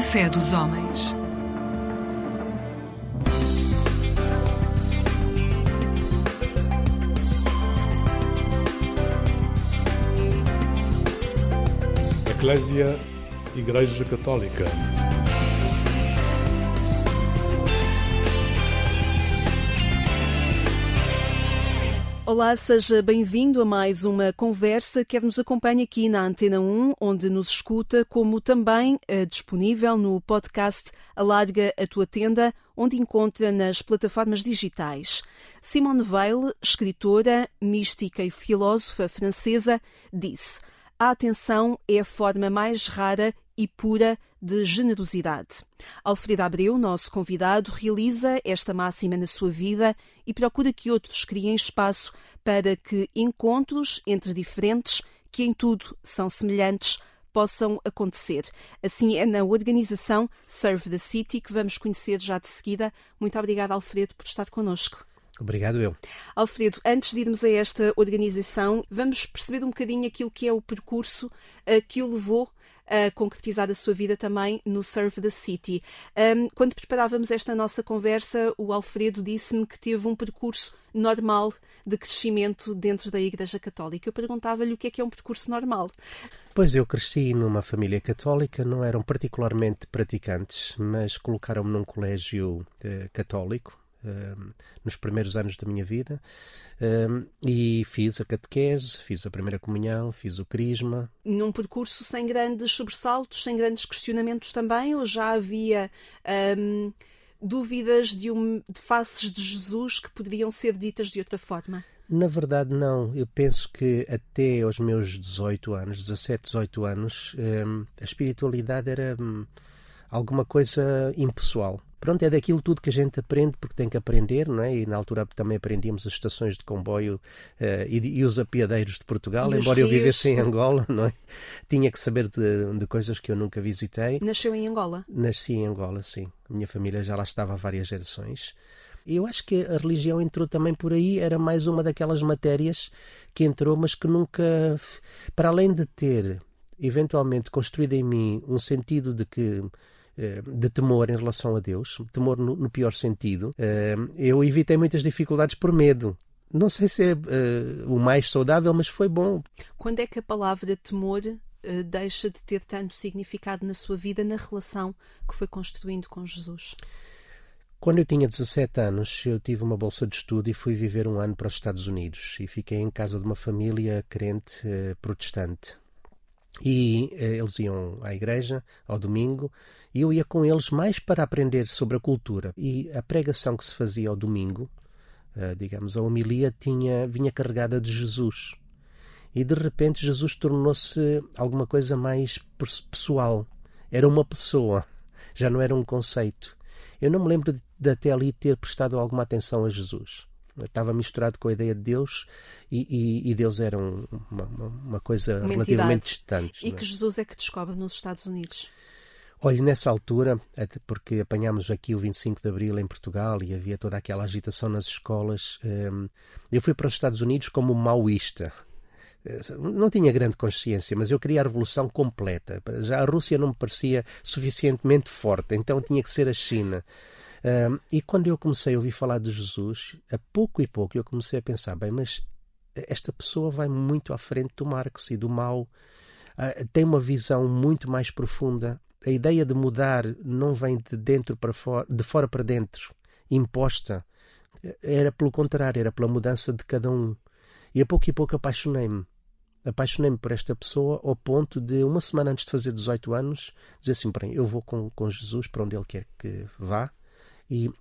Fé dos homens. Eclésia Igreja Católica. Olá, seja bem-vindo a mais uma conversa. Quer nos acompanhe aqui na Antena 1, onde nos escuta, como também é disponível no podcast Alarga a Tua Tenda, onde encontra nas plataformas digitais. Simone Weil, escritora, mística e filósofa francesa, disse: A atenção é a forma mais rara e pura de generosidade. Alfredo Abreu, nosso convidado, realiza esta máxima na sua vida e procura que outros criem espaço para que encontros entre diferentes, que em tudo são semelhantes, possam acontecer. Assim é na organização Serve the City que vamos conhecer já de seguida. Muito obrigada, Alfredo, por estar connosco. Obrigado eu. Alfredo, antes de irmos a esta organização, vamos perceber um bocadinho aquilo que é o percurso uh, que o levou a concretizar a sua vida também no Serve the City. Um, quando preparávamos esta nossa conversa, o Alfredo disse-me que teve um percurso normal de crescimento dentro da Igreja Católica. Eu perguntava-lhe o que é que é um percurso normal. Pois eu cresci numa família católica, não eram particularmente praticantes, mas colocaram-me num colégio uh, católico, nos primeiros anos da minha vida e fiz a catequese, fiz a primeira comunhão, fiz o crisma. Num percurso sem grandes sobressaltos, sem grandes questionamentos também, ou já havia um, dúvidas de, um, de faces de Jesus que poderiam ser ditas de outra forma? Na verdade, não. Eu penso que até aos meus 18 anos, 17, 18 anos, a espiritualidade era hum, alguma coisa impessoal. Pronto, é daquilo tudo que a gente aprende porque tem que aprender, não é? E na altura também aprendíamos as estações de comboio uh, e, e, os apiadeiros de Portugal, e embora eu vivesse em Angola, não é? Tinha que saber de, de, coisas que eu nunca visitei. Nasceu em Angola? Nasci em Angola, sim. A minha família já lá estava há várias gerações. E eu acho que a religião entrou também por aí, era mais uma daquelas matérias que entrou, mas que nunca, para além de ter eventualmente construído em mim um sentido de que de temor em relação a Deus, temor no, no pior sentido, eh, eu evitei muitas dificuldades por medo. Não sei se é uh, o mais saudável, mas foi bom. Quando é que a palavra temor deixa de ter tanto significado na sua vida, na relação que foi construindo com Jesus? Quando eu tinha 17 anos, eu tive uma bolsa de estudo e fui viver um ano para os Estados Unidos. E fiquei em casa de uma família crente uh, protestante. E eles iam à igreja ao domingo e eu ia com eles mais para aprender sobre a cultura. E a pregação que se fazia ao domingo, uh, digamos, a homilia, tinha, vinha carregada de Jesus. E de repente Jesus tornou-se alguma coisa mais pessoal. Era uma pessoa, já não era um conceito. Eu não me lembro de, de até ali ter prestado alguma atenção a Jesus. Estava misturado com a ideia de Deus e, e, e Deus era um, uma, uma, coisa uma relativamente distante. E que Jesus é que descobre nos Estados Unidos? Olhe, nessa altura, porque apanhámos aqui o 25 de Abril em Portugal e havia toda aquela agitação nas escolas, hum, eu fui para os Estados Unidos como maoísta. Eh, não tinha grande consciência, mas eu queria a revolução completa. Já a Rússia não me parecia suficientemente forte, então tinha que ser a China. Hum, e quando eu comecei a ouvir falar de Jesus, a pouco e pouco eu comecei a pensar: bem, mas esta pessoa vai muito à frente do Marx e do Mao, ah, tem uma visão muito mais profunda a ideia de mudar não vem de dentro para fora, de fora para dentro, imposta. Era pelo contrário, era pela mudança de cada um. E a pouco e pouco apaixonei-me. Apaixonei-me por esta pessoa ao ponto de, uma semana antes de fazer 18 anos, dizer assim: bem, eu vou com, com Jesus para onde ele quer que vá e uh,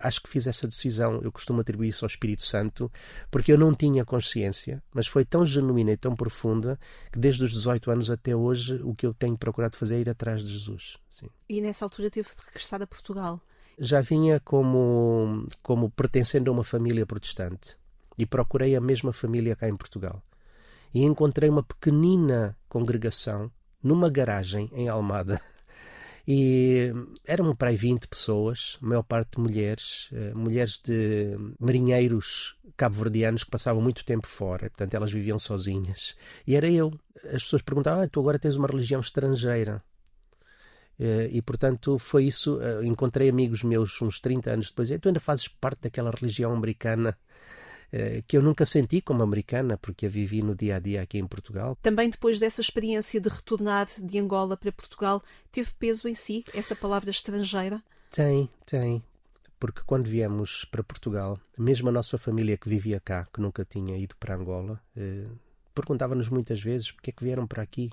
acho que fiz essa decisão. Eu costumo atribuir isso ao Espírito Santo, porque eu não tinha consciência, mas foi tão genuína e tão profunda que desde os 18 anos até hoje o que eu tenho procurado fazer é ir atrás de Jesus. Sim. E nessa altura teve de regressar a Portugal? Já vinha como, como pertencendo a uma família protestante e procurei a mesma família cá em Portugal. E encontrei uma pequenina congregação numa garagem em Almada e eram para aí 20 pessoas, a maior parte mulheres, eh, mulheres de marinheiros cabo-verdianos que passavam muito tempo fora, portanto elas viviam sozinhas. E era eu. As pessoas perguntavam: ah, tu agora tens uma religião estrangeira. E, portanto, foi isso. Encontrei amigos meus uns 30 anos depois. Tu ainda fazes parte daquela religião americana eh, que eu nunca senti como americana, porque a vivi no dia a dia aqui em Portugal. Também depois dessa experiência de retornar de Angola para Portugal, teve peso em si essa palavra estrangeira? Tem, tem. Porque quando viemos para Portugal, mesmo a nossa família que vivia cá, que nunca tinha ido para Angola, eh, perguntava-nos muitas vezes porque é que vieram para aqui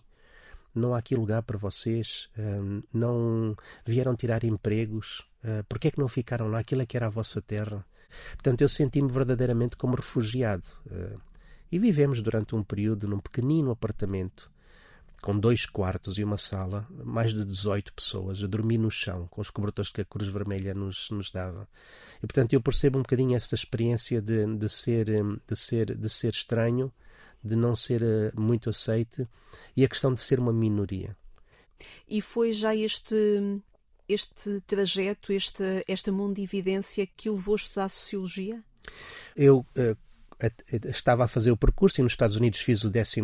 não há aqui lugar para vocês, eh, não vieram tirar empregos, uh, porque é que não ficaram lá? Aquilo é que era a vossa terra. Portanto, eu senti-me verdadeiramente como refugiado. Uh, e vivemos durante um período num pequenino apartamento com dois quartos e uma sala, mais de 18 pessoas, a dormir no chão, com os cobertores que a Cruz Vermelha nos, nos dava. E, portanto, eu percebo um bocadinho essa experiência de, de, ser, de, ser, de ser estranho, de não ser eh, muito aceite, e a questão de ser uma minoria. E foi já este este trajeto, esta, esta mundividência que o levou a estudar Sociologia? Eu uh, estava a fazer o percurso e nos Estados Unidos fiz o 12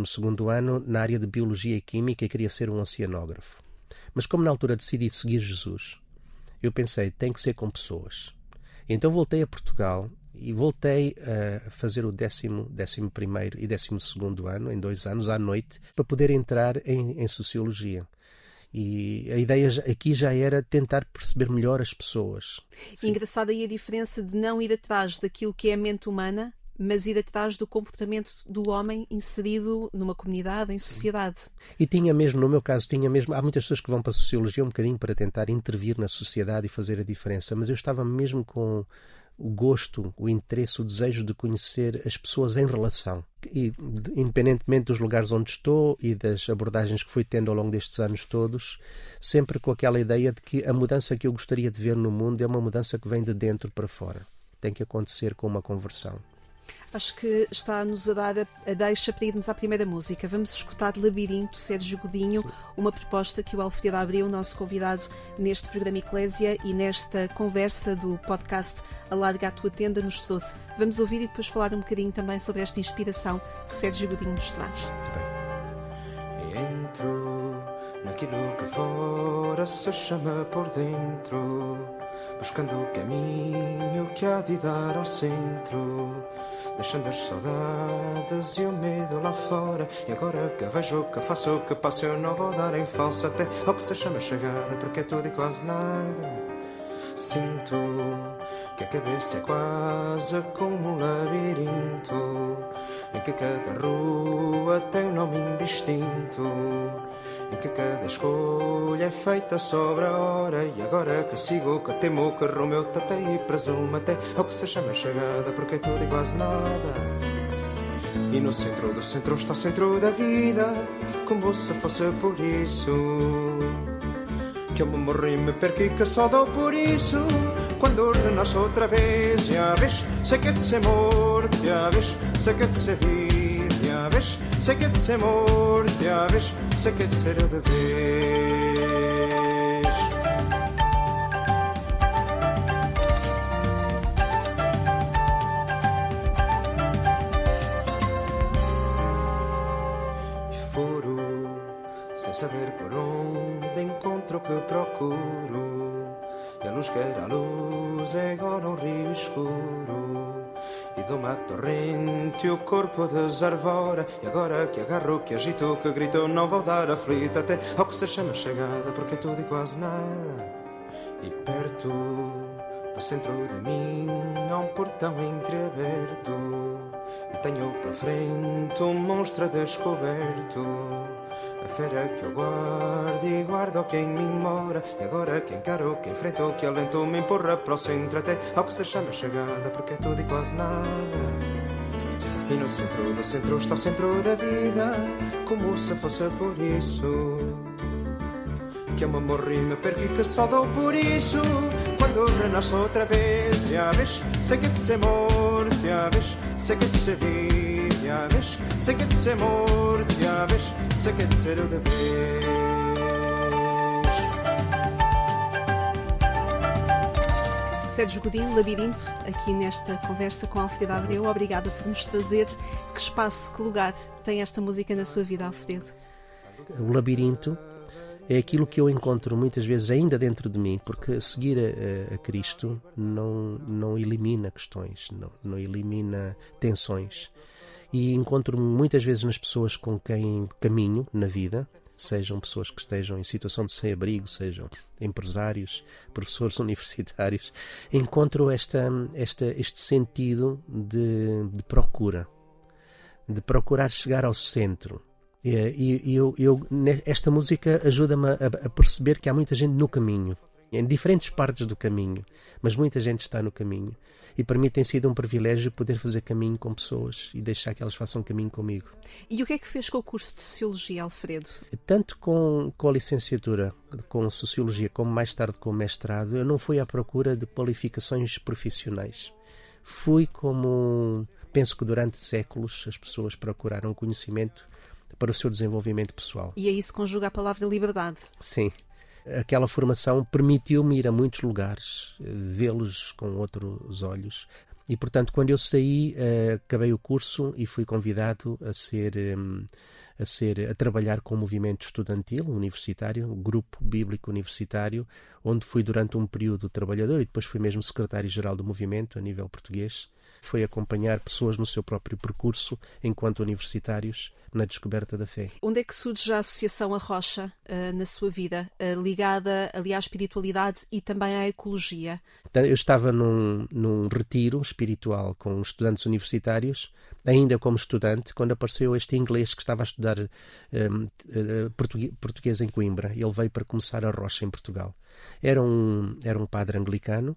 ano na área de Biologia e Química e queria ser um oceanógrafo. Mas como na altura decidi seguir Jesus, eu pensei, tem que ser com pessoas. Então voltei a Portugal e voltei a fazer o décimo, décimo primeiro e décimo segundo ano, em dois anos, à noite, para poder entrar em, em Sociologia. E a ideia aqui já era tentar perceber melhor as pessoas. Sim. Engraçada aí a diferença de não ir atrás daquilo que é a mente humana, mas ir atrás do comportamento do homem inserido numa comunidade, em sociedade. E tinha mesmo, no meu caso, tinha mesmo. Há muitas pessoas que vão para a sociologia um bocadinho para tentar intervir na sociedade e fazer a diferença, mas eu estava mesmo com o gosto, o interesse, o desejo de conhecer as pessoas em relação. E, independentemente dos lugares onde estou e das abordagens que fui tendo ao longo destes anos todos, sempre com aquela ideia de que a mudança que eu gostaria de ver no mundo é uma mudança que vem de dentro para fora. Tem que acontecer com uma conversão. Acho que está-nos a dar a, a, deixa para irmos à primeira música. Vamos escutar Labirinto, Sérgio Godinho, Sim. uma proposta que o Alfredo Abreu, nosso convidado neste programa Eclésia e nesta conversa do podcast Alarga a Tua Tenda, nos trouxe. Vamos ouvir e depois falar um bocadinho também sobre esta inspiração que Sérgio Godinho nos traz. Entro naquilo que fora se chama por dentro, buscando o caminho que há de dar ao centro deixando as saudades e o medo lá fora. E agora que vejo que faço que passo, eu não vou dar em falso até ao que se chama chegada, porque é tudo e quase nada. Sinto que a cabeça é quase como um labirinto, em que cada rua tem um nome indistinto em que cada escolha é feita sobre a hora. E agora que sigo, que temo, que rumo eu tatei e presumo até ao que se chama chegada, porque é tudo e quase nada. E no centro do centro está o centro da vida, como se fosse por isso. Que eu me morri, me perqui, que só dou por isso. Quando renasço outra vez, já vês, sei que é de ser morto, já vês, sei que é de ser vivo a vez, sei que é de ser morte a vez, sei que é de ser de vez. E furo, sem saber por onde encontro o que procuro. E a luz que era luz é agora um rio escuro e de uma torrente o corpo desarvora. E agora que agarro, que agito, que grito, não vou dar aflito até ao que se chama chegada, porque é tudo e quase nada. E perto do centro de mim há um portão entreaberto e tenho pela frente um monstro descoberto. A fera que eu guardo e guardo quem me mora E agora que encaro, que enfrento, que alento Me empurra para o centro até ao que se chama chegada Porque é tudo e quase nada. E no centro do centro está o centro da vida Como se fosse por isso Que eu me morri, me perdi, que só dou por isso Quando renasço outra vez, já vês Sei que de ser morto, já vês Sei que de ser vivo já vês, sei que é de ser morto, já vês, sei que é de ser outra vez. Sérgio Godinho, Labirinto, aqui nesta conversa com Alfredo Abreu. Obrigada por nos trazer. Que espaço, que lugar tem esta música na sua vida, Alfredo? O Labirinto é aquilo que eu encontro muitas vezes ainda dentro de mim, porque seguir a, a Cristo não, não elimina questões, não, não elimina tensões. E encontro muitas vezes nas pessoas com quem caminho na vida, sejam pessoas que estejam em situação de sem-abrigo, sejam empresários, professores universitários, encontro esta, esta, este sentido de, de procura, de procurar chegar ao centro. E, e eu, eu, esta música ajuda-me a, a perceber que há muita gente no caminho, em diferentes partes do caminho, mas muita gente está no caminho. E para mim tem sido um privilégio poder fazer caminho com pessoas e deixar que elas façam caminho comigo. E o que é que fez com o curso de Sociologia, Alfredo? Tanto com, com a licenciatura, com Sociologia, como mais tarde com o mestrado, eu não fui à procura de qualificações profissionais. Fui como. Penso que durante séculos as pessoas procuraram conhecimento para o seu desenvolvimento pessoal. E aí se conjuga a palavra liberdade. Sim. Aquela formação permitiu-me ir a muitos lugares, eh, vê-los com outros olhos. E, portanto, quando eu saí, uh, acabei o curso e fui convidado a ser, um, a ser a trabalhar com o movimento estudantil universitário, o grupo bíblico universitário, onde fui durante um período trabalhador e depois fui mesmo secretário-geral do movimento a nível português. Foi acompanhar pessoas no seu próprio percurso enquanto universitários na descoberta da fé. Onde é que surge a Associação A Rocha uh, na sua vida, uh, ligada ali à espiritualidade e também à ecologia? Eu estava num, num retiro espiritual com estudantes universitários, ainda como estudante, quando apareceu este inglês que estava a estudar um, ehm, uh, português, português em Coimbra. Ele veio para começar a Rocha em Portugal. Era um, era um padre anglicano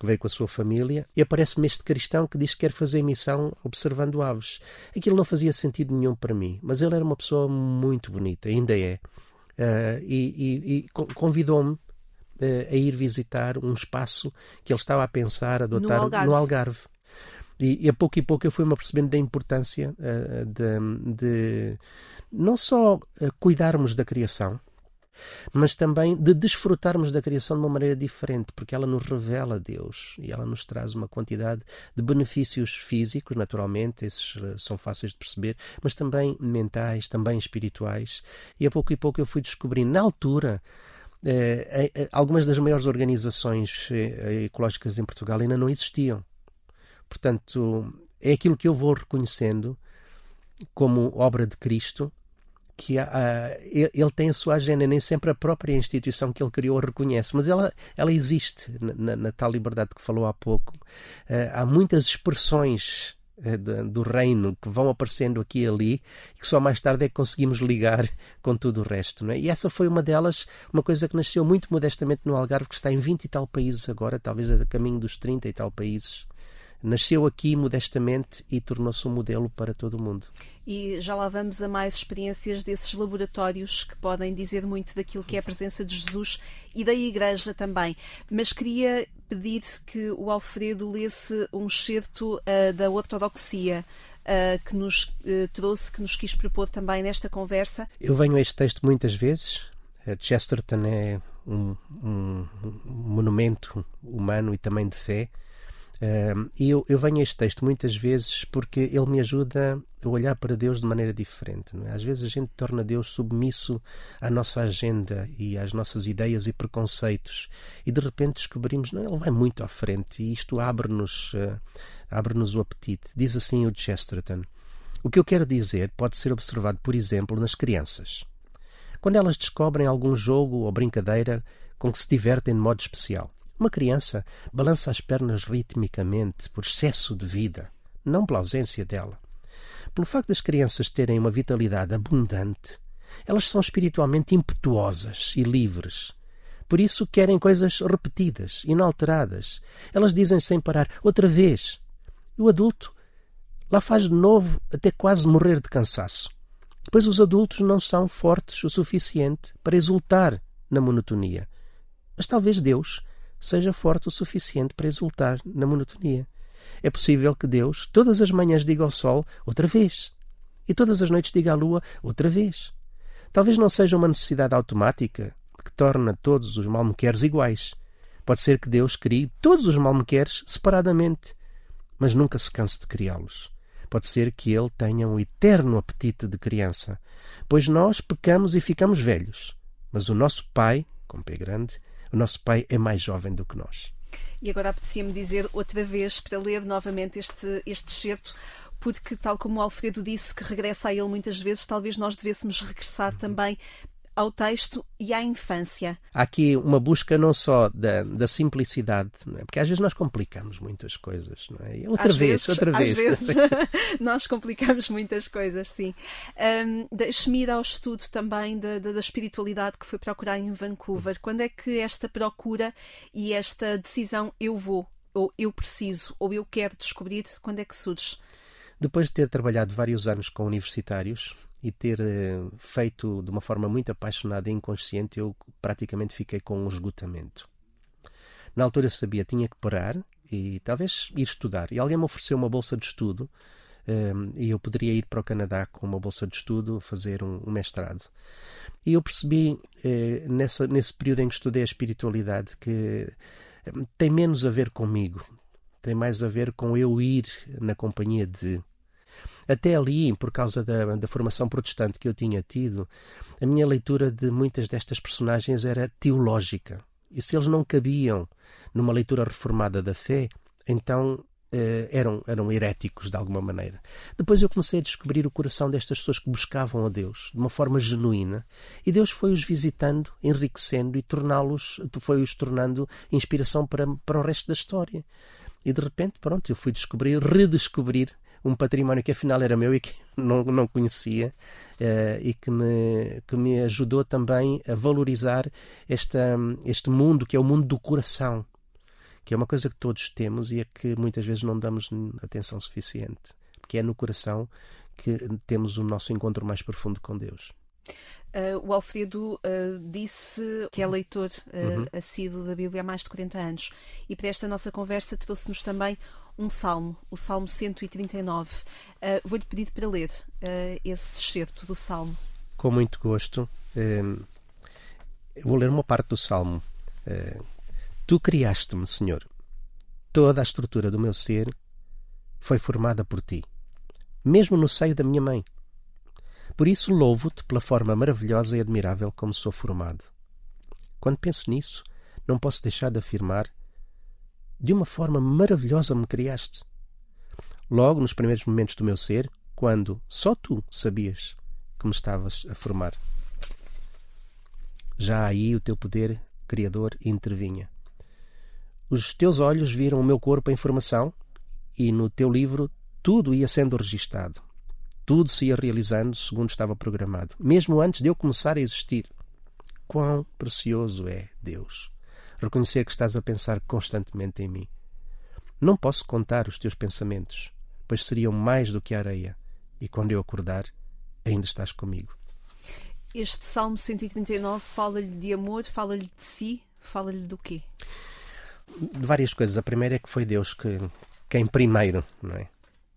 que veio com a sua família, e aparece-me este cristão que diz que quer fazer missão observando aves. Aquilo não fazia sentido nenhum para mim, mas ele era uma pessoa muito bonita, ainda é. Uh, e, e, e convidou-me uh, a ir visitar um espaço que ele estava a pensar adotar no Algarve. No Algarve. E, e, a pouco e pouco eu fui-me apercebendo da importância uh, de, de, não só cuidarmos da criação, mas também de desfrutarmos da criação de uma maneira diferente, porque ela nos revela Deus e ela nos traz uma quantidade de benefícios físicos, naturalmente, esses eh, são fáceis de perceber, mas também mentais, também espirituais. E a pouco e pouco eu fui descobrindo, na altura, eh, eh, algumas das maiores organizações ecológicas em Portugal ainda não existiam. Portanto, é aquilo que eu vou reconhecendo como obra de Cristo que ele tem a sua agenda, nem sempre a própria instituição que ele criou a reconhece, mas ela, ela existe na, na tal liberdade que falou há pouco. Uh, há muitas expressões uh, de, do reino que vão aparecendo aqui e ali e que só mais tarde é que conseguimos ligar com tudo o resto. Não é? E essa foi uma delas, uma coisa que nasceu muito modestamente no Algarve, que está em 20 e tal países agora, talvez a caminho dos 30 e tal países nasceu aqui modestamente e tornou-se um modelo para todo o mundo. E já lá vamos a mais experiências desses laboratórios que podem dizer muito daquilo que é a presença de Jesus e da Igreja também. Mas queria pedir que o Alfredo lesse um excerto uh, da ortodoxia. Uh, que nos uh, trouxe, que nos quis propor também nesta conversa. Eu venho a este texto muitas vezes. Chesterton é um, um, um monumento humano e também de fé. E eu, eu venho a este texto muitas vezes porque ele me ajuda a olhar para Deus de maneira diferente. É? Às vezes a gente torna Deus submisso à nossa agenda e às nossas ideias e preconceitos e de repente descobrimos não ele vai muito à frente e isto abre-nos uh, abre-nos o apetite. Diz assim o Chesterton. O que eu quero dizer pode ser observado, por exemplo, nas crianças. Quando elas descobrem algum jogo ou brincadeira com que se divertem de modo especial. Uma criança balança as pernas ritmicamente por excesso de vida, não pela ausência dela. Pelo facto das crianças terem uma vitalidade abundante, elas são espiritualmente impetuosas e livres. Por isso querem coisas repetidas, inalteradas. Elas dizem sem parar, outra vez. O adulto lá faz de novo até quase morrer de cansaço. Pois os adultos não são fortes o suficiente para exultar na monotonia. Mas talvez Deus seja forte o suficiente para exultar na monotonia. É possível que Deus todas as manhãs diga ao sol outra vez e todas as noites diga à lua outra vez. Talvez não seja uma necessidade automática que torna todos os malmequeres iguais. Pode ser que Deus crie todos os malmequeres separadamente, mas nunca se canse de criá-los. Pode ser que ele tenha um eterno apetite de criança, pois nós pecamos e ficamos velhos, Mas o nosso pai, com P grande, o nosso pai é mais jovem do que nós. E agora apetecia-me dizer outra vez, para ler novamente este, este excerto, porque, tal como o Alfredo disse, que regressa a ele muitas vezes, talvez nós devêssemos regressar também ao texto e à infância. Há aqui uma busca não só da, da simplicidade, é? porque às vezes nós complicamos muitas coisas. Não é? Outra às vez, vezes, outra vez. Às vezes nós complicamos muitas coisas, sim. Um, Deixe-me ir ao estudo também da, da, da, espiritualidade que foi procurar em Vancouver. Quando é que esta procura e esta decisão eu vou, ou eu preciso, ou eu quero descobrir, quando é que surge? Depois de ter trabalhado vários anos com universitários, e ter uh, feito de uma forma muito apaixonada e inconsciente, eu praticamente fiquei com um esgotamento. Na altura eu sabia tinha que parar e talvez ir estudar. E alguém me ofereceu uma bolsa de estudo um, e eu poderia ir para o Canadá com uma bolsa de estudo fazer um, mestrado. E eu percebi eh, nessa, nesse período em que estudei a espiritualidade que um, tem menos a ver comigo, tem mais a ver com eu ir na companhia de. Até ali, por causa da, da formação protestante que eu tinha tido, a minha leitura de muitas destas personagens era teológica. E se eles não cabiam numa leitura reformada da fé, então eh, eram, eram heréticos de alguma maneira. Depois eu comecei a descobrir o coração destas pessoas que buscavam a Deus de uma forma genuína e Deus foi-os visitando, enriquecendo e torná-los, foi-os tornando inspiração para, para o resto da história. E de repente, pronto, eu fui descobrir, redescobrir um património que afinal era meu e que não, não conhecia uh, e que me, que me ajudou também a valorizar esta, este mundo que é o mundo do coração, que é uma coisa que todos temos e a que muitas vezes não damos atenção suficiente, porque é no coração que temos o nosso encontro mais profundo com Deus. Uh, o Alfredo uh, disse que é leitor uh, uhum. assíduo da Bíblia há mais de 40 anos e para esta nossa conversa trouxe-nos também um salmo, o Salmo 139. Uh, Vou-lhe pedir para ler uh, esse excerto do salmo. Com muito gosto. Uh, vou ler uma parte do salmo. tu criaste-me, Senhor. Toda a estrutura do meu ser foi formada por ti, mesmo no seio da minha mãe. Por isso louvo-te pela forma maravilhosa e admirável como sou formado. Quando penso nisso, não posso deixar de afirmar de uma forma maravilhosa me criaste. Logo nos primeiros momentos do meu ser, quando só tu sabias que me estavas a formar. Já aí o teu poder criador intervinha. Os teus olhos viram o meu corpo em formação e no teu livro tudo ia sendo registado. Tudo se ia realizando segundo estava programado, mesmo antes de eu começar a existir. Quão precioso é Deus! Reconhecer que estás a pensar constantemente em mim. Não posso contar os teus pensamentos, pois seriam mais do que a areia, e quando eu acordar, ainda estás comigo. Este Salmo 139 fala-lhe de amor, fala-lhe de si, fala-lhe do quê? De várias coisas. A primeira é que foi Deus que, quem primeiro, não é?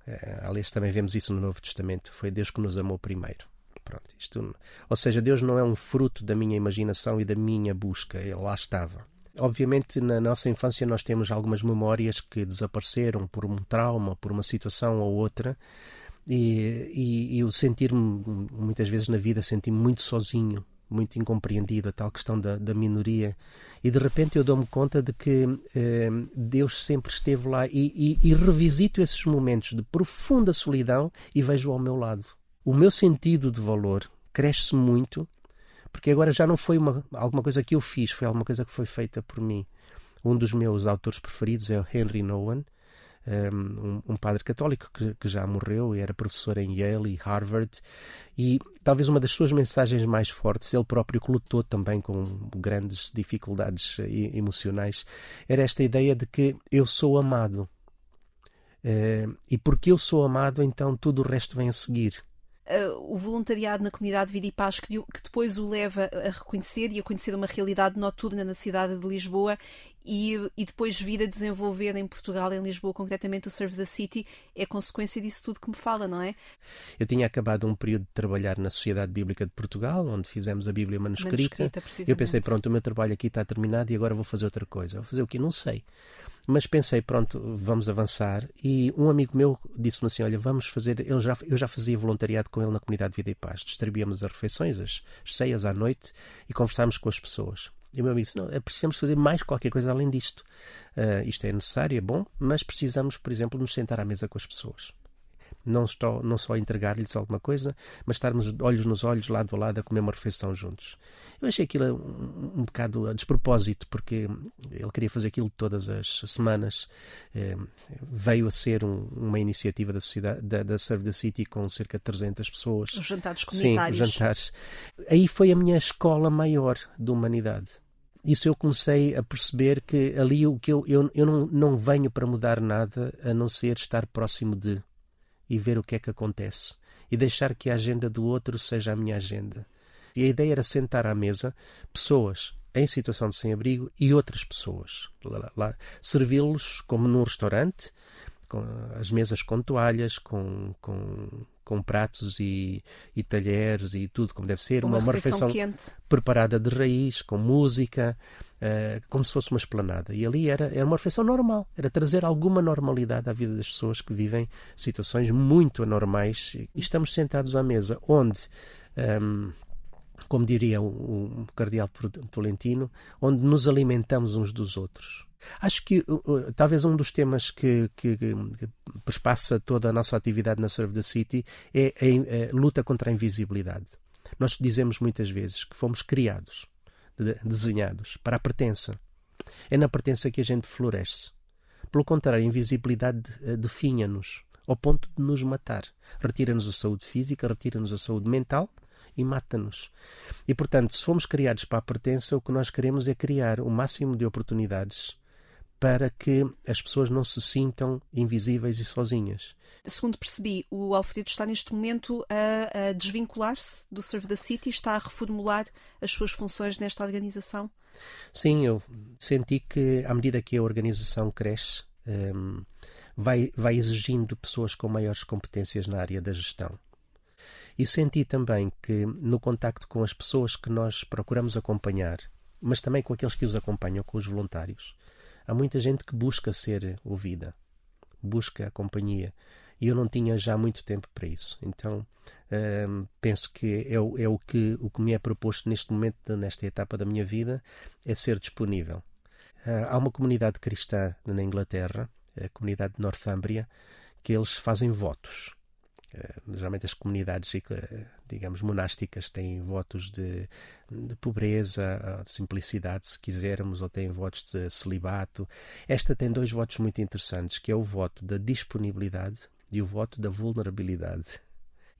é aliás, também vemos isso no Novo Testamento. Foi Deus que nos amou primeiro. Pronto, isto, ou seja, Deus não é um fruto da minha imaginação e da minha busca. Ele lá estava. Obviamente, na nossa infância, nós temos algumas memórias que desapareceram por um trauma, por uma situação ou outra, e, e, e o sentir-me, muitas vezes na vida, sentir-me muito sozinho, muito incompreendido, a tal questão da, da minoria. E de repente eu dou-me conta de que eh, Deus sempre esteve lá e, e, e revisito esses momentos de profunda solidão e vejo ao meu lado. O meu sentido de valor cresce muito porque agora já não foi uma, alguma coisa que eu fiz, foi alguma coisa que foi feita por mim. Um dos meus autores preferidos é o Henry Nouwen, um, um padre católico que, que, já morreu e era professor em Yale e Harvard. E talvez uma das suas mensagens mais fortes, ele próprio que lutou também com grandes dificuldades emocionais, era esta ideia de que eu sou amado. Uh, e porque eu sou amado, então tudo o resto vem a seguir uh, o voluntariado na comunidade Vida e Paz que, que, depois o leva a reconhecer e a conhecer uma realidade noturna na cidade de Lisboa e, e depois vir a desenvolver em Portugal, em Lisboa, concretamente o Serve the City, é consequência disso tudo que me fala, não é? Eu tinha acabado um período de trabalhar na Sociedade Bíblica de Portugal, onde fizemos a Bíblia manuscrita. manuscrita eu pensei, pronto, o meu trabalho aqui está terminado e agora vou fazer outra coisa. Vou fazer o que? Não sei. Mas pensei, pronto, vamos avançar. E um amigo meu disse-me assim: Olha, vamos fazer. Ele já, eu já fazia voluntariado com ele na comunidade Vida e Paz. Distribuíamos as refeições, as ceias à noite e conversámos com as pessoas. E o meu amigo disse: Não, é precisamos fazer mais qualquer coisa além disto. Uh, isto é necessário, é bom, mas precisamos, por exemplo, nos sentar à mesa com as pessoas não, estou, não só entregar-lhes alguma coisa, mas estarmos olhos nos olhos, lado a lado, a comer uma refeição juntos. Eu achei aquilo um, um bocado a despropósito, porque ele queria fazer aquilo todas as semanas. Eh, veio a ser um, uma iniciativa da, sociedade, da, da Serve the City com cerca de 300 pessoas. Os jantares comunitários. Sim, os jantares. Aí foi a minha escola maior de humanidade isso eu comecei a perceber que ali o que eu, eu, eu não, não venho para mudar nada a não ser estar próximo de e ver o que é que acontece e deixar que a agenda do outro seja a minha agenda. E a ideia era sentar à mesa pessoas em situação de sem-abrigo e outras pessoas. Servi-los como num restaurante, com as mesas com toalhas, com, com, com pratos e, e talheres e tudo como deve ser. Uma, uma refeição, refeição preparada de raiz, com música, uh, como se fosse uma esplanada. E ali era, era uma refeição normal, era trazer alguma normalidade à vida das pessoas que vivem situações muito anormais. E estamos sentados à mesa, onde. Um, ehm, como diria o, o cardeal Tolentino, onde nos alimentamos uns dos outros. Acho que uh, talvez um dos temas que, que, que, perspassa toda a nossa atividade na Serve the City é a, a, luta contra a invisibilidade. Nós dizemos muitas vezes que fomos criados desenhados para a pertença. É na pertença que a gente floresce. Pelo contrário, a invisibilidade eh, definha-nos ao ponto de nos matar. Retira-nos a saúde física, retira-nos a saúde mental e mata-nos. E, portanto, se fomos criados para a pertença, o que nós queremos é criar o máximo de oportunidades para que as pessoas não se sintam invisíveis e sozinhas. Segundo percebi, o Alfredo está neste momento a, a desvincular-se do Serve the City, está a reformular as suas funções nesta organização? Sim, eu senti que à medida que a organização cresce, um, vai, vai exigindo pessoas com maiores competências na área da gestão. E senti também que no contacto com as pessoas que nós procuramos acompanhar, mas também com aqueles que os acompanham, com os voluntários, há muita gente que busca ser ouvida, busca a companhia. E eu não tinha já muito tempo para isso. Então hum, penso que é, o, é o, que, o que me é proposto neste momento, nesta etapa da minha vida, é ser disponível. Uh, há uma comunidade cristã na Inglaterra, a comunidade de Northumbria, que eles fazem votos. Eh, geralmente as comunidades, eh, digamos, monásticas têm votos de, de pobreza, de simplicidade, se quisermos, ou têm votos de celibato. Esta tem dois votos muito interessantes, que é o voto da disponibilidade e o voto da vulnerabilidade.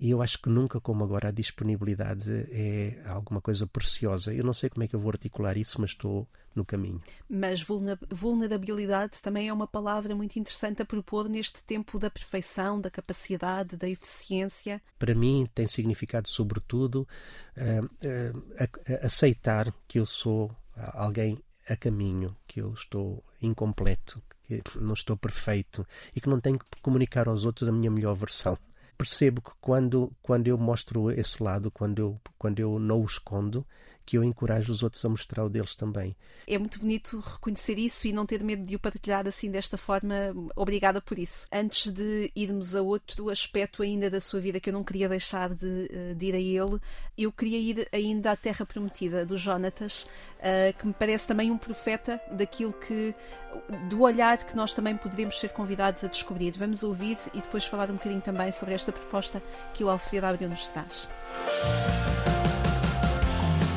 E eu acho que nunca como agora a disponibilidade é alguma coisa preciosa. Eu não sei como é que eu vou articular isso, mas estou no caminho. Mas vulnerabilidade também é uma palavra muito interessante a propor neste tempo da perfeição, da capacidade, da eficiência. Para mim tem significado, sobretudo, uh, uh, aceitar que eu sou alguém a caminho, que eu estou incompleto, que não estou perfeito e que não tenho que comunicar aos outros a minha melhor versão percebo que quando, quando eu mostro esse lado, quando eu, quando eu não o escondo, que eu encorajo os outros a mostrar o deles também. É muito bonito reconhecer isso e não ter medo de o partilhar assim desta forma. Obrigada por isso. Antes de irmos a outro aspecto ainda da sua vida que eu não queria deixar de, eh, de ir a ele, eu queria ir ainda à Terra Prometida do Jonatas, uh, que me parece também um profeta daquilo que do olhar que nós também poderemos ser convidados a descobrir. Vamos ouvir e depois falar um bocadinho também sobre esta proposta que o Alfredo Abreu nos traz.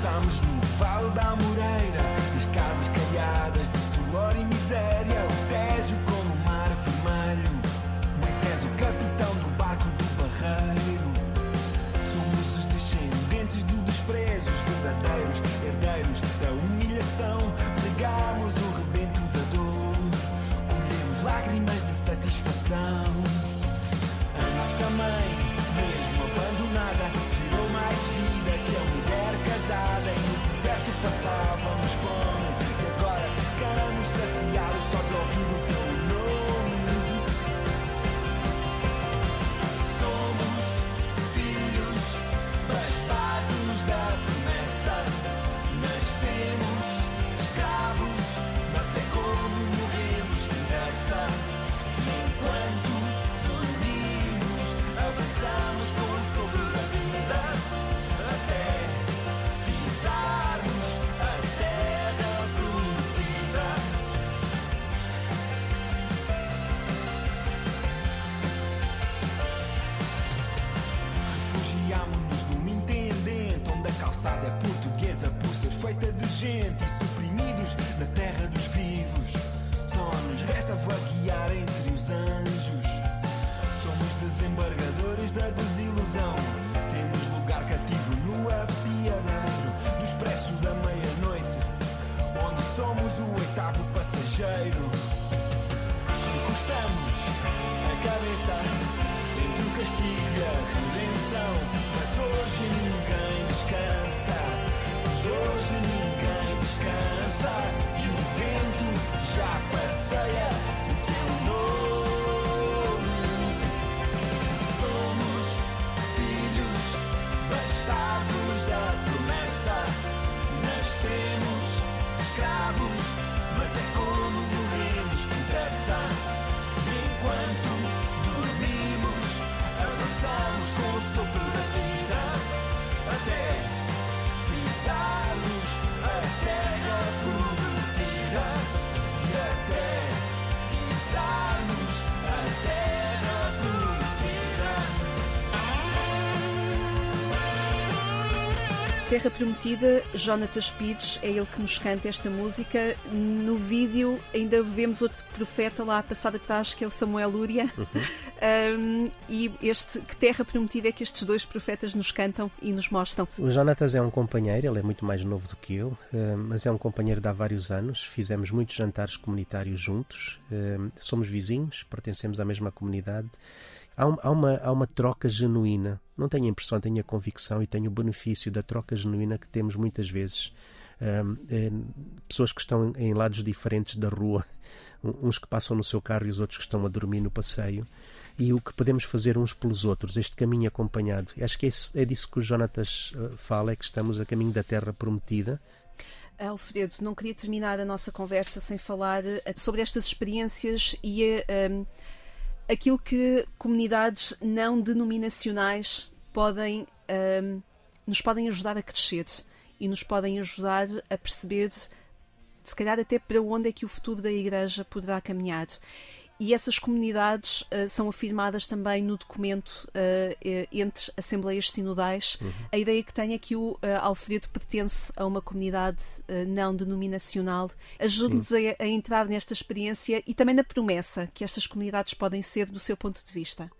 Começámos no Vale da Moreira, nas casas caiadas de suor e miséria. O Tejo como o mar vermelho, Moisés o capitão do barco do barreiro. Somos os descendentes do desprezo, os verdadeiros herdeiros da humilhação. Legamos o rebento da dor, colhemos lágrimas de satisfação. A nossa mãe, mesmo abandonada Tirou mais vida que a mulher casada E no deserto passávamos fome. E agora ficamos saciados só de ouvir ficamos sem mortos, na terra dos vivos. Só nos resta vaguear entre os anjos. Somos desembargadores da desilusão. Temos lugar cativo no apiadeiro do expresso da meia-noite, onde somos o oitavo passageiro. Encostamos a cabeça entre o castigo e a redenção. Mas hoje ninguém descansa. E hoje ninguém descansa. E o vento Terra Prometida, Jonatas Pires, é ele que nos canta esta música. No vídeo ainda vemos outro profeta lá a passar atrás, que é o Samuel Lúria. Um, e este, que Terra Prometida é que estes dois profetas nos cantam e nos mostram. O Jonatas é um companheiro, ele é muito mais novo do que eu, eh, mas é um companheiro de há vários anos. Fizemos muitos jantares comunitários juntos, eh, somos vizinhos, pertencemos à mesma comunidade. Há, um- há uma, há uma troca genuína. Não tenho a impressão, tenho a convicção e tenho o benefício da troca genuína que temos muitas vezes. Um, eh, pessoas que estão em lados diferentes da rua, uns que passam no seu carro e os outros que estão a dormir no passeio, e o que podemos fazer uns pelos outros, este caminho acompanhado. Acho que é, é disso que o Jonatas eh, fala, é que estamos a caminho da terra prometida. Alfredo, não queria terminar a nossa conversa sem falar eh, sobre estas experiências e eh, um, aquilo que comunidades não denominacionais podem um, nos podem ajudar a crescer e nos podem ajudar a perceber se calhar até para onde é que o futuro da Igreja poderá caminhar. E essas comunidades eh, são afirmadas também no documento eh, entre Assembleias Sinodais. A ideia que tem é que o eh, Alfredo pertence a uma comunidade não denominacional. Ajude-nos a, a entrar nesta experiência e também na promessa que estas comunidades podem ser do seu ponto de vista.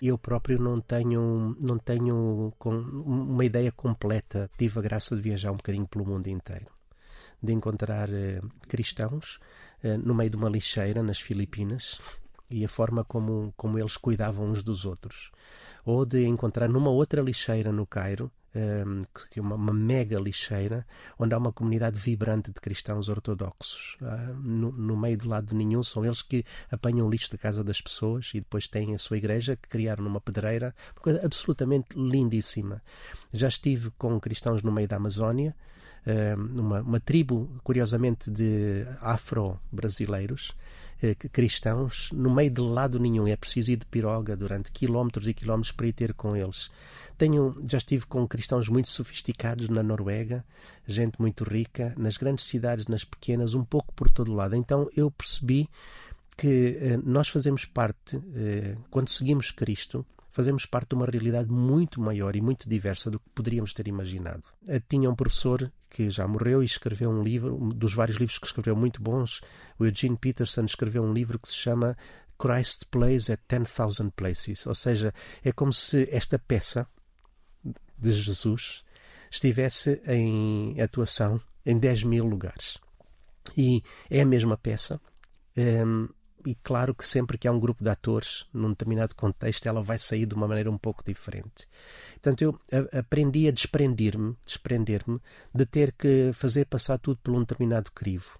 Eu próprio não tenho, não tenho uma ideia completa. Tive a graça de viajar um bocadinho pelo mundo inteiro, de encontrar cristãos no meio de uma lixeira nas Filipinas e a forma como, como eles cuidavam uns dos outros, ou de encontrar numa outra lixeira no Cairo. eh, que é uma, uma mega lixeira onde há uma comunidade vibrante de cristãos ortodoxos. Ah, no, no meio de lado nenhum são eles que apanham o lixo da casa das pessoas e depois têm a sua igreja que criaram numa pedreira. Uma coisa absolutamente lindíssima. Já estive com cristãos no meio da Amazónia eh, uma, uma tribo curiosamente de afro-brasileiros eh, cristãos no meio de lado nenhum é preciso ir de piroga durante quilómetros e quilómetros para ir ter com eles tenho, já estive com cristãos muito sofisticados na Noruega, gente muito rica, nas grandes cidades, nas pequenas, um pouco por todo lado. Então eu percebi que eh, nós fazemos parte, eh, quando seguimos Cristo, fazemos parte de uma realidade muito maior e muito diversa do que poderíamos ter imaginado. Eh, tinha um professor que já morreu e escreveu um livro, um dos vários livros que escreveu muito bons, o Eugene Peterson escreveu um livro que se chama Christ Plays at 10,000 Places, ou seja, é como se esta peça de Jesus estivesse em atuação em 10 mil lugares. E é a mesma peça. E claro que sempre que há um grupo de atores num determinado contexto, ela vai sair de uma maneira um pouco diferente. Portanto, eu aprendi a desprender-me, desprender-me de ter que fazer passar tudo por um determinado crivo.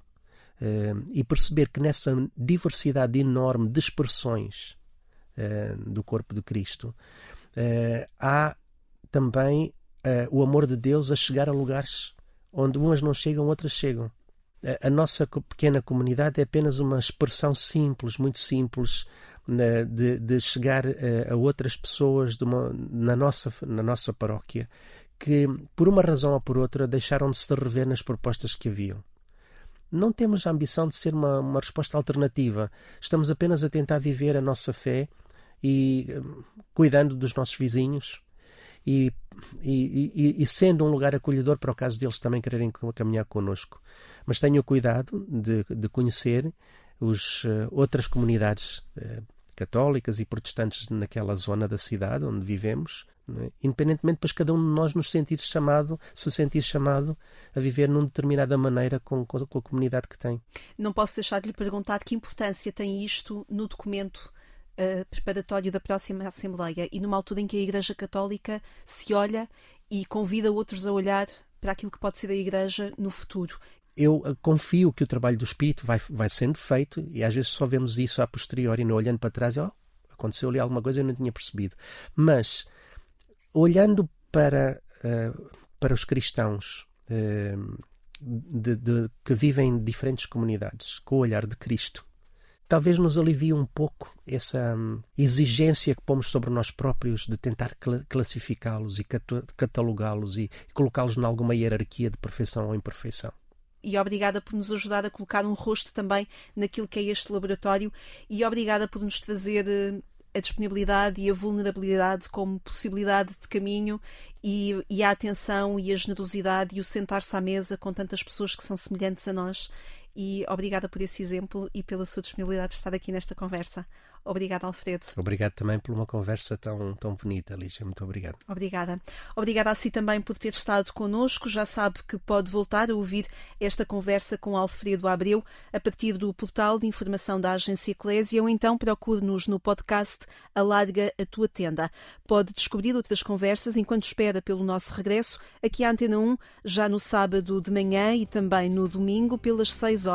Hum, e perceber que nessa diversidade enorme de expressões hum, do corpo de Cristo, hum, há também o amor de Deus a chegar a lugares onde umas não chegam, outras chegam. A, nossa pequena comunidade é apenas uma expressão simples, muito simples, né, de, de chegar eh, a outras pessoas uma- na, nossa, na nossa paróquia que, por uma razão ou por outra, deixaram de se rever nas propostas que haviam. Não temos a ambição de ser uma, uma resposta alternativa. Estamos apenas a tentar viver a nossa fé e hum, cuidando dos nossos vizinhos, e, e, e, sendo um lugar acolhedor para o caso deles também quererem caminhar connosco. Mas tenho cuidado de, de conhecer os, uh, outras comunidades uh, católicas e protestantes naquela zona da cidade onde vivemos, é? independentemente depois cada um de nós nos sentir chamado, se sentir chamado a viver numa determinada maneira com, com, a comunidade que tem. Não posso deixar de lhe perguntar que importância tem isto no documento uh, preparatório da próxima Assembleia e numa altura em que a Igreja Católica se olha e convida outros a olhar para aquilo que pode ser a Igreja no futuro. Eu eh, confio que o trabalho do Espírito vai, vai sendo feito e às vezes só vemos isso a posteriori, não olhando para trás e oh, aconteceu ali alguma coisa eu não tinha percebido. Mas olhando para, uh, para os cristãos uh, de, de, que vivem em diferentes comunidades, com o olhar de Cristo, talvez nos alivie um pouco essa um, exigência que pomos sobre nós próprios de tentar cl classificá-los e catalogá-los e, e colocá-los em alguma hierarquia de perfeição ou imperfeição e obrigada por nos ajudar a colocar um rosto também naquilo que é este laboratório e obrigada por nos trazer uh, a disponibilidade e a vulnerabilidade como possibilidade de caminho e, e, a atenção e a generosidade e o sentar-se à mesa com tantas pessoas que são semelhantes a nós. E obrigada por esse exemplo e pela sua disponibilidade de estar aqui nesta conversa. Obrigada, Alfredo. Obrigado também por uma conversa tão, tão bonita, Lígia. Muito obrigado. Obrigada. Obrigada a si também por ter estado connosco. Já sabe que pode voltar a ouvir esta conversa com Alfredo Abreu a partir do portal de informação da Agência Eclésia ou então procure-nos no podcast Alarga a Tua Tenda. Pode descobrir outras conversas enquanto espera pelo nosso regresso aqui à Antena 1, já no sábado de manhã e também no domingo, pelas 6 horas.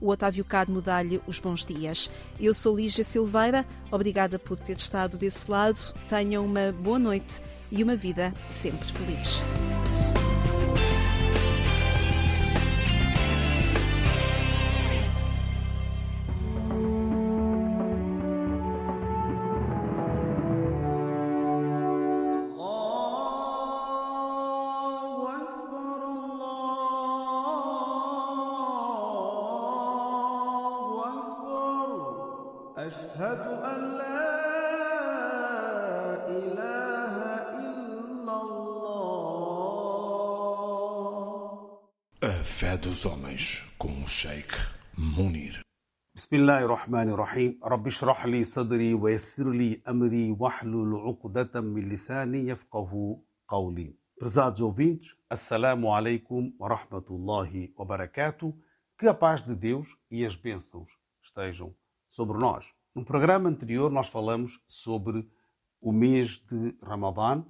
O Otávio Carmo dá-lhe os bons dias. Eu sou Lígia Silveira Obrigada por ter estado desse lado. Tenham uma boa noite e uma vida sempre feliz. dos homens com o Sheikh Munir. Bismillah ar-Rahman ar-Rahim. Rabbi shrahli sadri wa yassir li wa wahlul uqdatan min lisani yafqahu qawli. Prezados ouvintes, Assalamu alaikum wa rahmatullahi wa barakatuh. Que a paz de Deus e as bênçãos estejam sobre nós. No programa anterior nós falamos sobre o mês de Ramadan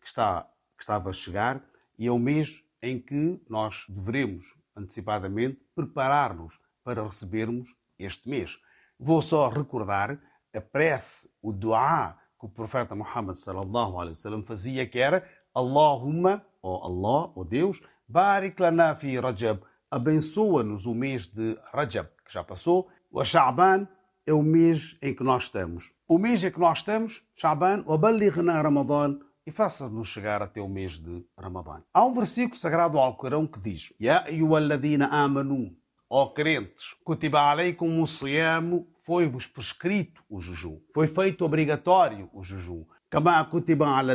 que, está, que estava a chegar e é o mês em que nós devemos antecipadamente, preparar-nos para recebermos este mês. Vou só recordar a prece, o dua que o profeta Muhammad sallallahu alaihi wasallam fazia, que era Allahumma, ou Allah, ou Deus, barik lana fi Rajab, abençoa-nos o mês de Rajab, que já passou, o Sha'ban é o mês em que nós estamos. O mês em que nós estamos, Sha'ban, wa ballighna Ramadan, e faça-nos chegar até o mês de Ramadã. Há um versículo sagrado ao Alcorão que diz: Ya ayyuhalladhina amanu, ó crentes, kutiba alaykum o foi-vos prescrito o jejum, foi feito obrigatório o jejum. Kama kutiba ala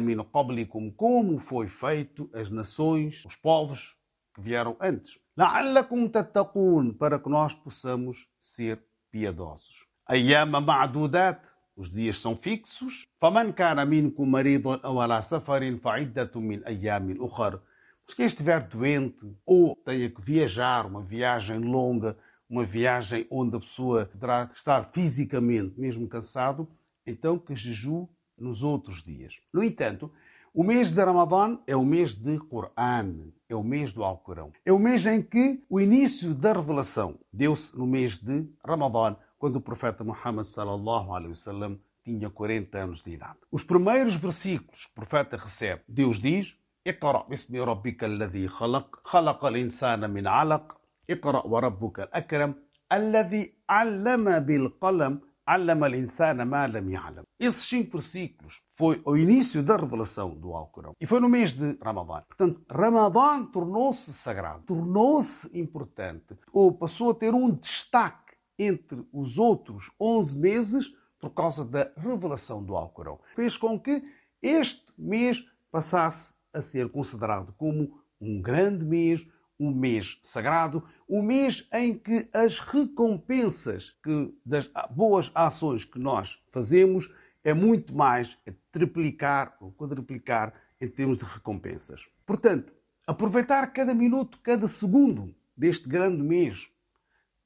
min qablikum, como foi feito as nações, os povos que vieram antes. La'allakum tattaqun, para que nós possamos ser piedosos. Ayyama ma'dudat, os dias são fixos. فَمَنْ كَانَ مِنْكُمْ مَرِيضًا أَوْ عَلَى سَفَرٍ فَعِدَّةٌ مِنْ أَيَّامٍ أُخَرٍ Mas quem estiver doente ou tenha que viajar, uma viagem longa, uma viagem onde a pessoa poderá estar fisicamente mesmo cansado, então que jejue nos outros dias. No entanto, o mês de Ramadã é o mês de Coran, é o mês do Alcorão. É o mês em que o início da revelação deu-se no mês de Ramadã, quando o profeta Muhammad sallallahu alaihi wasallam tinha 40 anos de idade. Os primeiros versículos que o profeta recebe, Deus diz: "Iqra bismi rabbika alladhi khalaq, khalaqa al-insana min 'alaq, iqra wa rabbuka al-akram, alladhi 'allama bil qalam" Allama al-insana ma lam ya'lam. Esses cinco versículos foi o início da revelação do Alcorão. E foi no mês de Ramadã. Portanto, Ramadã tornou-se sagrado, tornou-se importante, ou passou a ter um destaque entre os outros 11 meses por causa da revelação do Alcorão. Fez com que este mês passasse a ser considerado como um grande mês, um mês sagrado, um mês em que as recompensas que, das boas ações que nós fazemos é muito mais, é triplicar ou quadruplicar em termos de recompensas. Portanto, aproveitar cada minuto, cada segundo deste grande mês,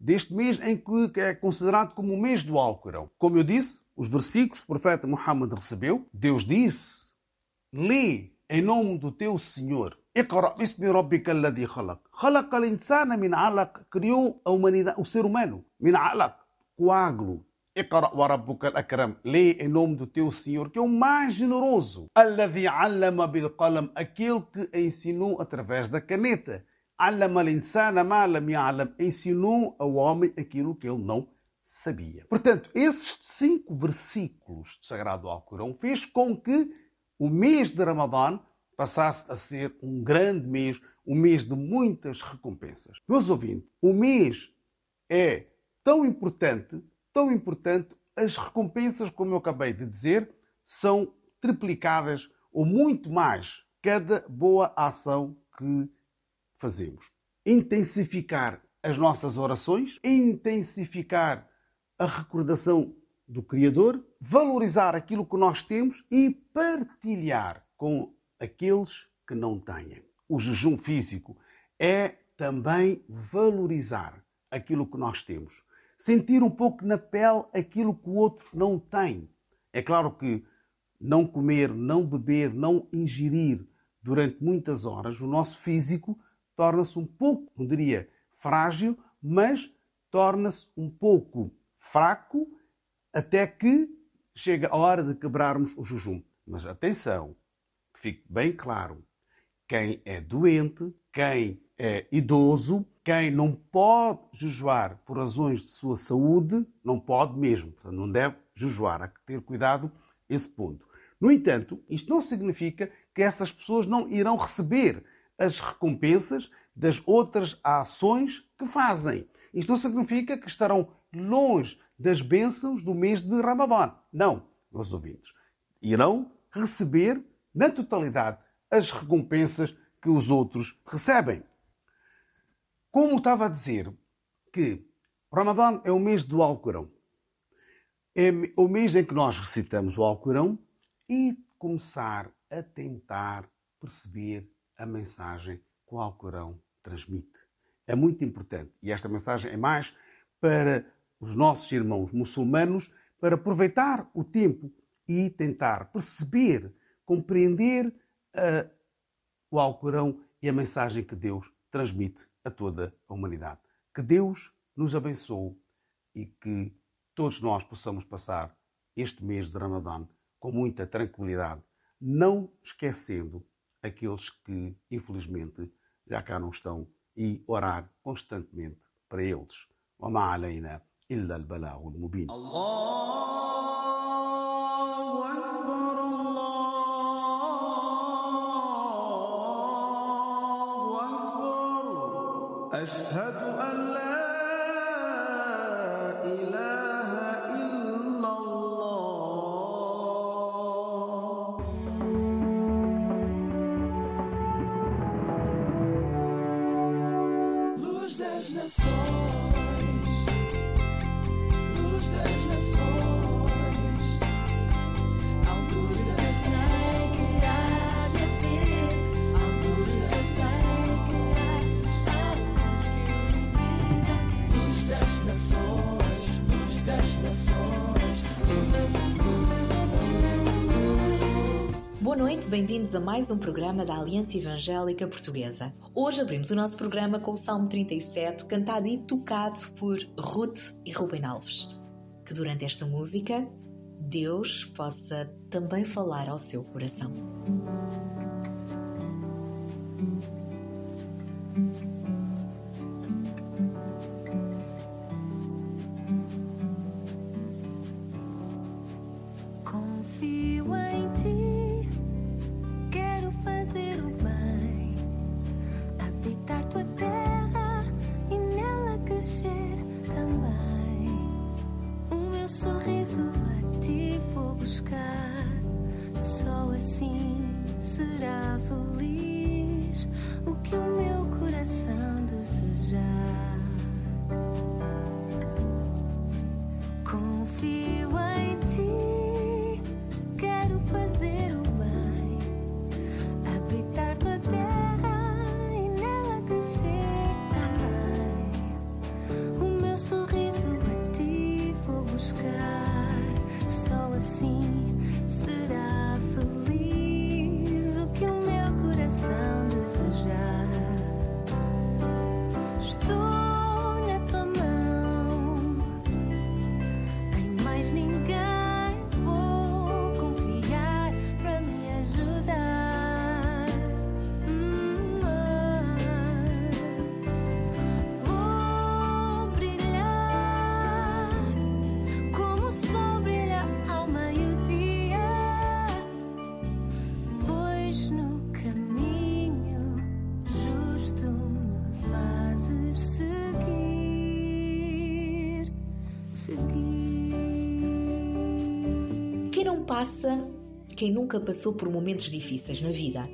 deste mês em que é considerado como o mês do Alcorão. Como eu disse, os versículos que o profeta Muhammad recebeu, Deus disse: lê em nome do teu Senhor. Iqra. Criou a humanidade, o ser humano, min coágulo. Lê em nome do teu Senhor, que é o mais generoso. Aquele que ensinou através da caneta. 'Allama al-insana ma lam. Ensinou ao homem aquilo que ele não sabia. Portanto, esses cinco versículos do Sagrado Alcorão fez com que o mês de Ramadã passasse a ser um grande mês, um mês de muitas recompensas. Meus ouvintes, o mês é tão importante, tão importante, as recompensas, como eu acabei de dizer, são triplicadas ou muito mais cada boa ação que fazemos. Intensificar as nossas orações, intensificar a recordação do Criador, valorizar aquilo que nós temos e partilhar com aqueles que não têm. O jejum físico é também valorizar aquilo que nós temos, sentir um pouco na pele aquilo que o outro não tem. É claro que não comer, não beber, não ingerir durante muitas horas, o nosso físico torna-se um pouco, não diria frágil, mas torna-se um pouco fraco até que chega a hora de quebrarmos o jejum. Mas atenção, que fique bem claro: quem é doente, quem é idoso, quem não pode jejuar por razões de sua saúde, não pode mesmo, portanto, não deve jejuar. Há que ter cuidado esse ponto. No entanto, isto não significa que essas pessoas não irão receber as recompensas das outras ações que fazem. Isto não significa que estarão longe das bênçãos do mês de Ramadã. Não, meus ouvintes. Irão receber, na totalidade, as recompensas que os outros recebem. Como estava a dizer que Ramadã é o mês do Alcorão. É o mês em que nós recitamos o Alcorão e começar a tentar perceber a mensagem que o Alcorão transmite. É muito importante. E esta mensagem é mais para os nossos irmãos muçulmanos para aproveitar o tempo e tentar perceber, compreender uh, o Alcorão e a mensagem que Deus transmite a toda a humanidade. Que Deus nos abençoe e que todos nós possamos passar este mês de Ramadã com muita tranquilidade, não esquecendo aqueles que, infelizmente, já cá não estão e orar constantemente para eles. وما علينا إلا البلاغ المبين الله أكبر الله أكبر أشهد أن لا bem-vindos a mais um programa da Aliança Evangélica Portuguesa. Hoje abrimos o nosso programa com o Salmo 37, cantado e tocado por Ruth e Ruben Alves. Que durante esta música, Deus possa também falar ao seu coração. Passa, quem nunca passou por momentos difíceis na vida?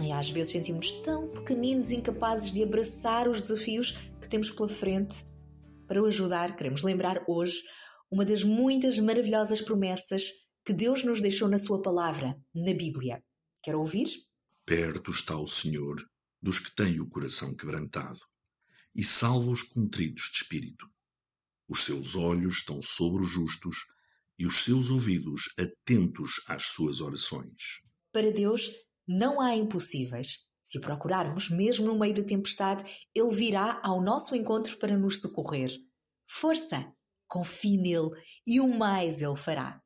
E às vezes sentimos tão pequeninos e incapazes de abraçar os desafios que temos pela frente. Para o ajudar, queremos lembrar hoje uma das muitas maravilhosas promessas que Deus nos deixou na Sua palavra, na Bíblia. Quer ouvir? Perto está o Senhor dos que têm o coração quebrantado e salva os contritos de espírito. Os seus olhos estão sobre os justos e os seus ouvidos atentos às suas orações. Para Deus não há impossíveis. Se o procurarmos, mesmo no meio da tempestade, Ele virá ao nosso encontro para nos socorrer. Força! Confie nele e o mais Ele fará.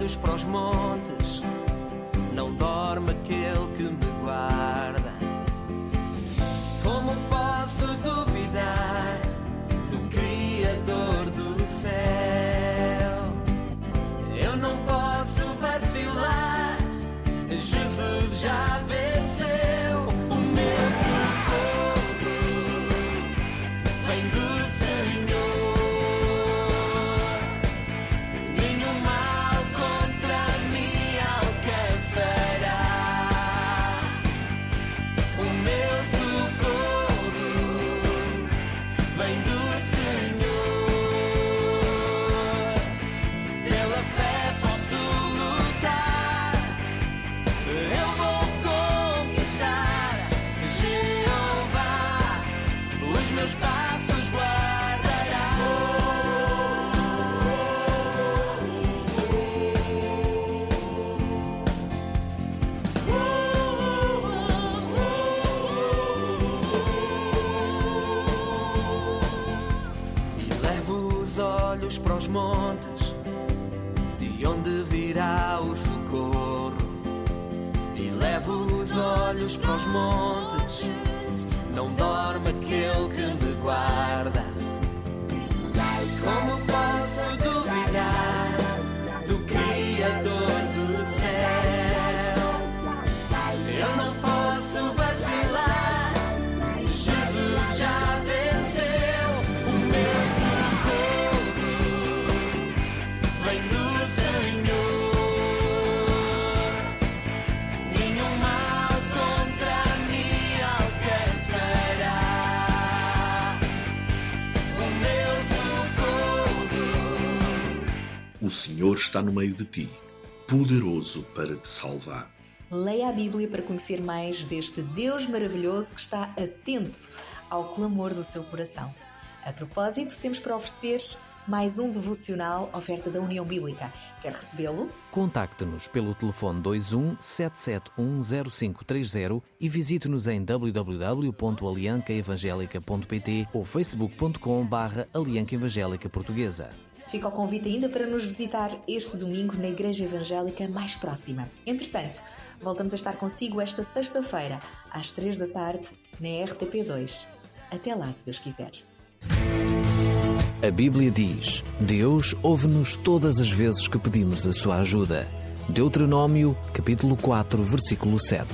Olhos para os montes, O Senhor está no meio de ti, poderoso para te salvar. Leia a Bíblia para conhecer mais deste Deus maravilhoso que está atento ao clamor do seu coração. A propósito, temos para oferecer mais um devocional oferta da União Bíblica. Quer recebê-lo? Contacte-nos pelo telefone 21 7710530 e visite-nos em www.aliancaevangelica.pt ou facebook.com barra Alianca Evangélica Portuguesa. Fica o convite ainda para nos visitar este domingo na Igreja Evangélica mais próxima. Entretanto, voltamos a estar consigo esta sexta-feira, às três da tarde, na RTP2. Até lá, se Deus quiser. A Bíblia diz: Deus ouve-nos todas as vezes que pedimos a sua ajuda. Deuteronômio, capítulo 4, versículo 7.